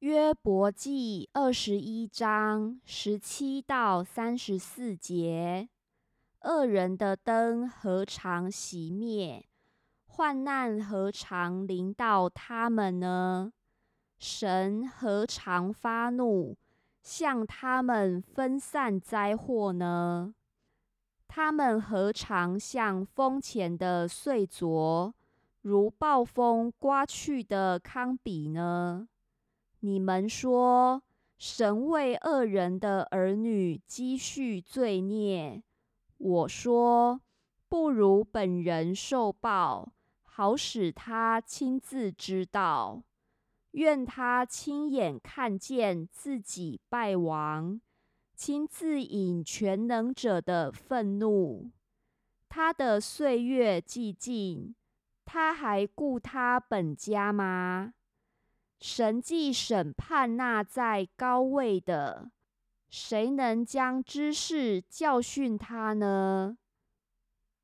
约伯记二十一章十七到三十四节：恶人的灯何尝熄灭？患难何尝临到他们呢？神何尝发怒，向他们分散灾祸呢？他们何尝像风前的碎凿，如暴风刮去的糠秕呢？你们说，神为恶人的儿女积蓄罪孽。我说，不如本人受报，好使他亲自知道。愿他亲眼看见自己败亡。亲自引全能者的愤怒，他的岁月寂静，他还顾他本家吗？神既审判那在高位的，谁能将知识教训他呢？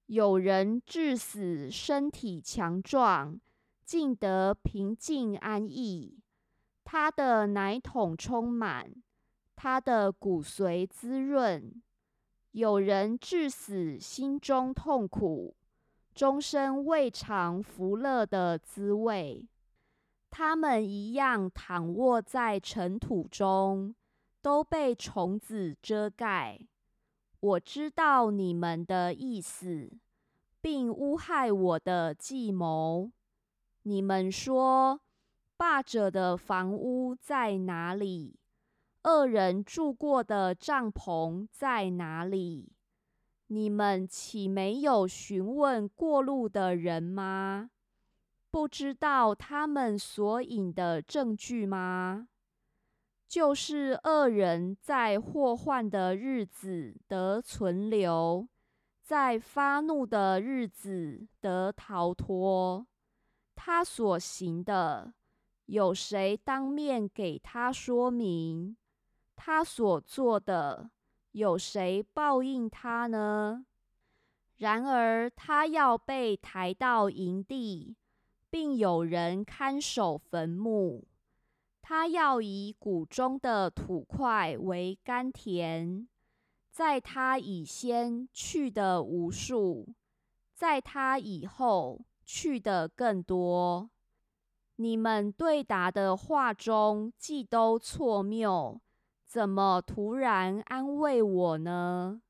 有人至死身体强壮，尽得平静安逸，他的奶桶充满。他的骨髓滋润，有人至死心中痛苦，终身未尝福乐的滋味。他们一样躺卧在尘土中，都被虫子遮盖。我知道你们的意思，并诬害我的计谋。你们说，霸者的房屋在哪里？恶人住过的帐篷在哪里？你们岂没有询问过路的人吗？不知道他们所引的证据吗？就是恶人在祸患的日子得存留，在发怒的日子得逃脱。他所行的，有谁当面给他说明？他所做的，有谁报应他呢？然而他要被抬到营地，并有人看守坟墓。他要以谷中的土块为甘甜，在他以先去的无数，在他以后去的更多。你们对答的话中，既都错谬。怎么突然安慰我呢？